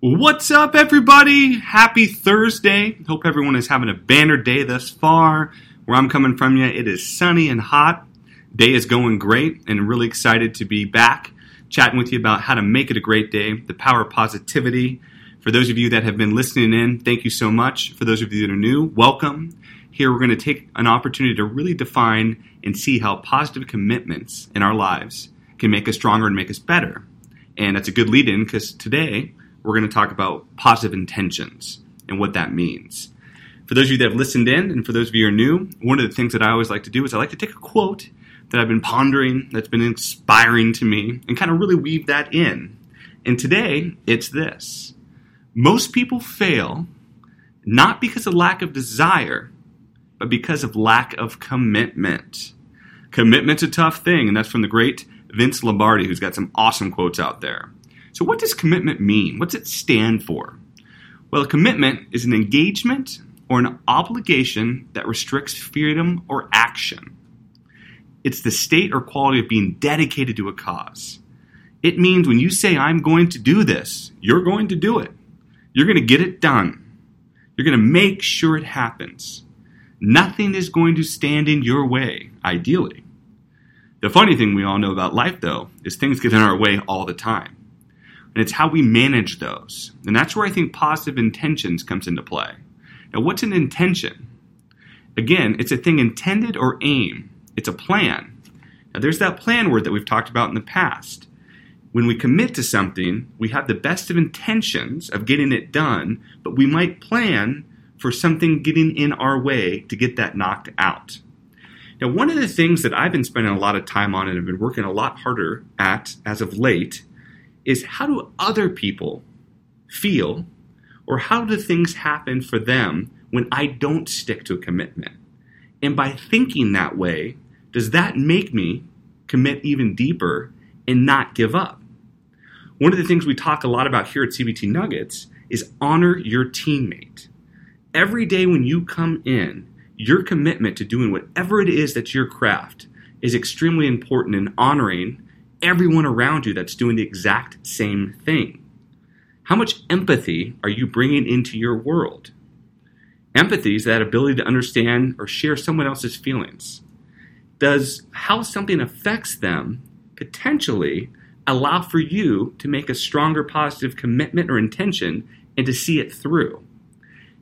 What's up, everybody? Happy Thursday. Hope everyone is having a banner day thus far. Where I'm coming from, you, it is sunny and hot. Day is going great, and really excited to be back chatting with you about how to make it a great day, the power of positivity. For those of you that have been listening in, thank you so much. For those of you that are new, welcome. Here, we're going to take an opportunity to really define and see how positive commitments in our lives can make us stronger and make us better. And that's a good lead in because today we're going to talk about positive intentions and what that means. For those of you that have listened in, and for those of you who are new, one of the things that I always like to do is I like to take a quote that I've been pondering, that's been inspiring to me, and kind of really weave that in. And today, it's this Most people fail not because of lack of desire, but because of lack of commitment. Commitment's a tough thing, and that's from the great Vince Lombardi, who's got some awesome quotes out there. So, what does commitment mean? What's it stand for? Well, a commitment is an engagement or an obligation that restricts freedom or action. It's the state or quality of being dedicated to a cause. It means when you say, I'm going to do this, you're going to do it. You're going to get it done. You're going to make sure it happens. Nothing is going to stand in your way, ideally. The funny thing we all know about life, though, is things get in our way all the time. And it's how we manage those. And that's where I think positive intentions comes into play. Now, what's an intention? Again, it's a thing intended or aim. It's a plan. Now, there's that plan word that we've talked about in the past. When we commit to something, we have the best of intentions of getting it done, but we might plan for something getting in our way to get that knocked out. Now, one of the things that I've been spending a lot of time on and have been working a lot harder at as of late is how do other people feel or how do things happen for them when I don't stick to a commitment? And by thinking that way, does that make me commit even deeper and not give up? One of the things we talk a lot about here at CBT Nuggets is honor your teammate. Every day when you come in, your commitment to doing whatever it is that's your craft is extremely important in honoring everyone around you that's doing the exact same thing. How much empathy are you bringing into your world? Empathy is that ability to understand or share someone else's feelings. Does how something affects them potentially allow for you to make a stronger positive commitment or intention and to see it through?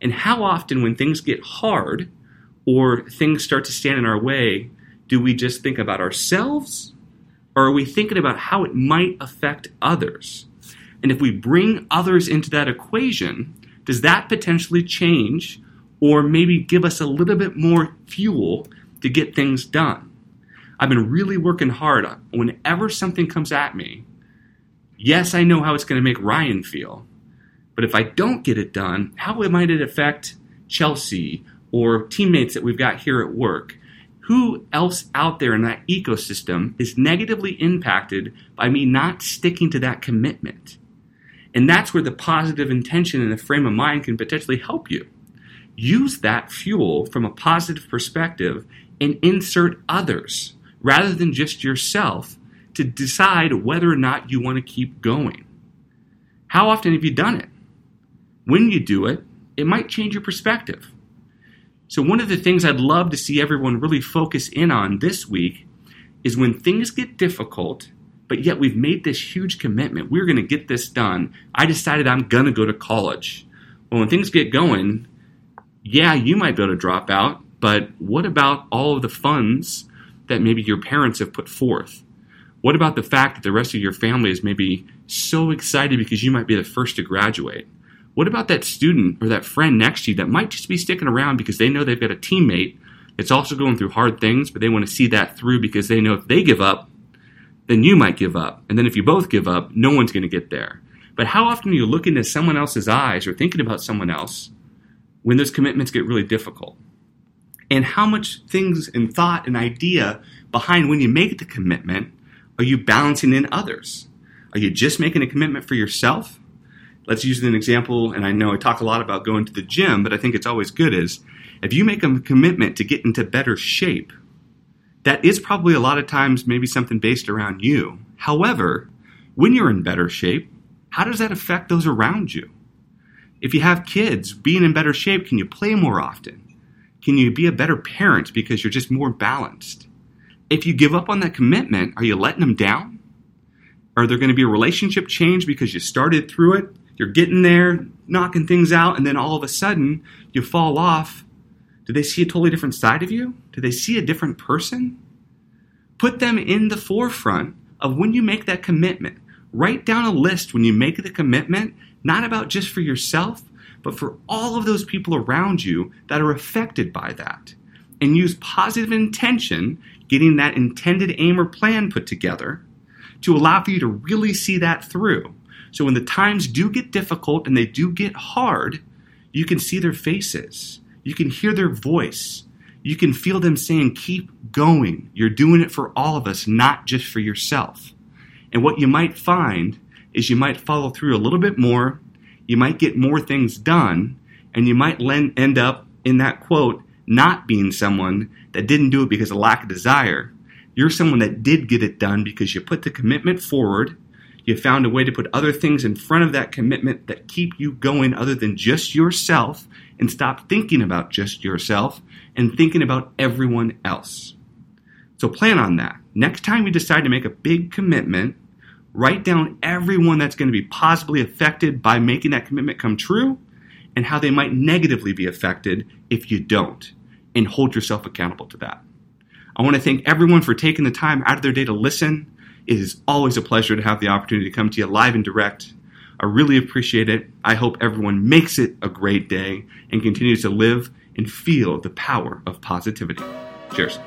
And how often, when things get hard, or things start to stand in our way, do we just think about ourselves or are we thinking about how it might affect others? And if we bring others into that equation, does that potentially change or maybe give us a little bit more fuel to get things done? I've been really working hard on whenever something comes at me. Yes, I know how it's going to make Ryan feel, but if I don't get it done, how might it affect Chelsea or teammates that we've got here at work, who else out there in that ecosystem is negatively impacted by me not sticking to that commitment? And that's where the positive intention and the frame of mind can potentially help you. Use that fuel from a positive perspective and insert others rather than just yourself to decide whether or not you want to keep going. How often have you done it? When you do it, it might change your perspective. So, one of the things I'd love to see everyone really focus in on this week is when things get difficult, but yet we've made this huge commitment. We're going to get this done. I decided I'm going to go to college. Well, when things get going, yeah, you might be able to drop out, but what about all of the funds that maybe your parents have put forth? What about the fact that the rest of your family is maybe so excited because you might be the first to graduate? What about that student or that friend next to you that might just be sticking around because they know they've got a teammate that's also going through hard things, but they want to see that through because they know if they give up, then you might give up. And then if you both give up, no one's going to get there. But how often are you looking into someone else's eyes or thinking about someone else when those commitments get really difficult? And how much things and thought and idea behind when you make the commitment are you balancing in others? Are you just making a commitment for yourself? Let's use an example, and I know I talk a lot about going to the gym, but I think it's always good is if you make a commitment to get into better shape, that is probably a lot of times maybe something based around you. However, when you're in better shape, how does that affect those around you? If you have kids, being in better shape, can you play more often? Can you be a better parent because you're just more balanced? If you give up on that commitment, are you letting them down? Are there going to be a relationship change because you started through it? You're getting there, knocking things out, and then all of a sudden you fall off. Do they see a totally different side of you? Do they see a different person? Put them in the forefront of when you make that commitment. Write down a list when you make the commitment, not about just for yourself, but for all of those people around you that are affected by that. And use positive intention, getting that intended aim or plan put together, to allow for you to really see that through. So when the times do get difficult and they do get hard, you can see their faces. You can hear their voice. You can feel them saying, Keep going. You're doing it for all of us, not just for yourself. And what you might find is you might follow through a little bit more, you might get more things done, and you might end up in that quote not being someone that didn't do it because of lack of desire. You're someone that did get it done because you put the commitment forward. You found a way to put other things in front of that commitment that keep you going other than just yourself and stop thinking about just yourself and thinking about everyone else. So plan on that. Next time you decide to make a big commitment, write down everyone that's going to be positively affected by making that commitment come true and how they might negatively be affected if you don't, and hold yourself accountable to that. I want to thank everyone for taking the time out of their day to listen. It is always a pleasure to have the opportunity to come to you live and direct. I really appreciate it. I hope everyone makes it a great day and continues to live and feel the power of positivity. Cheers.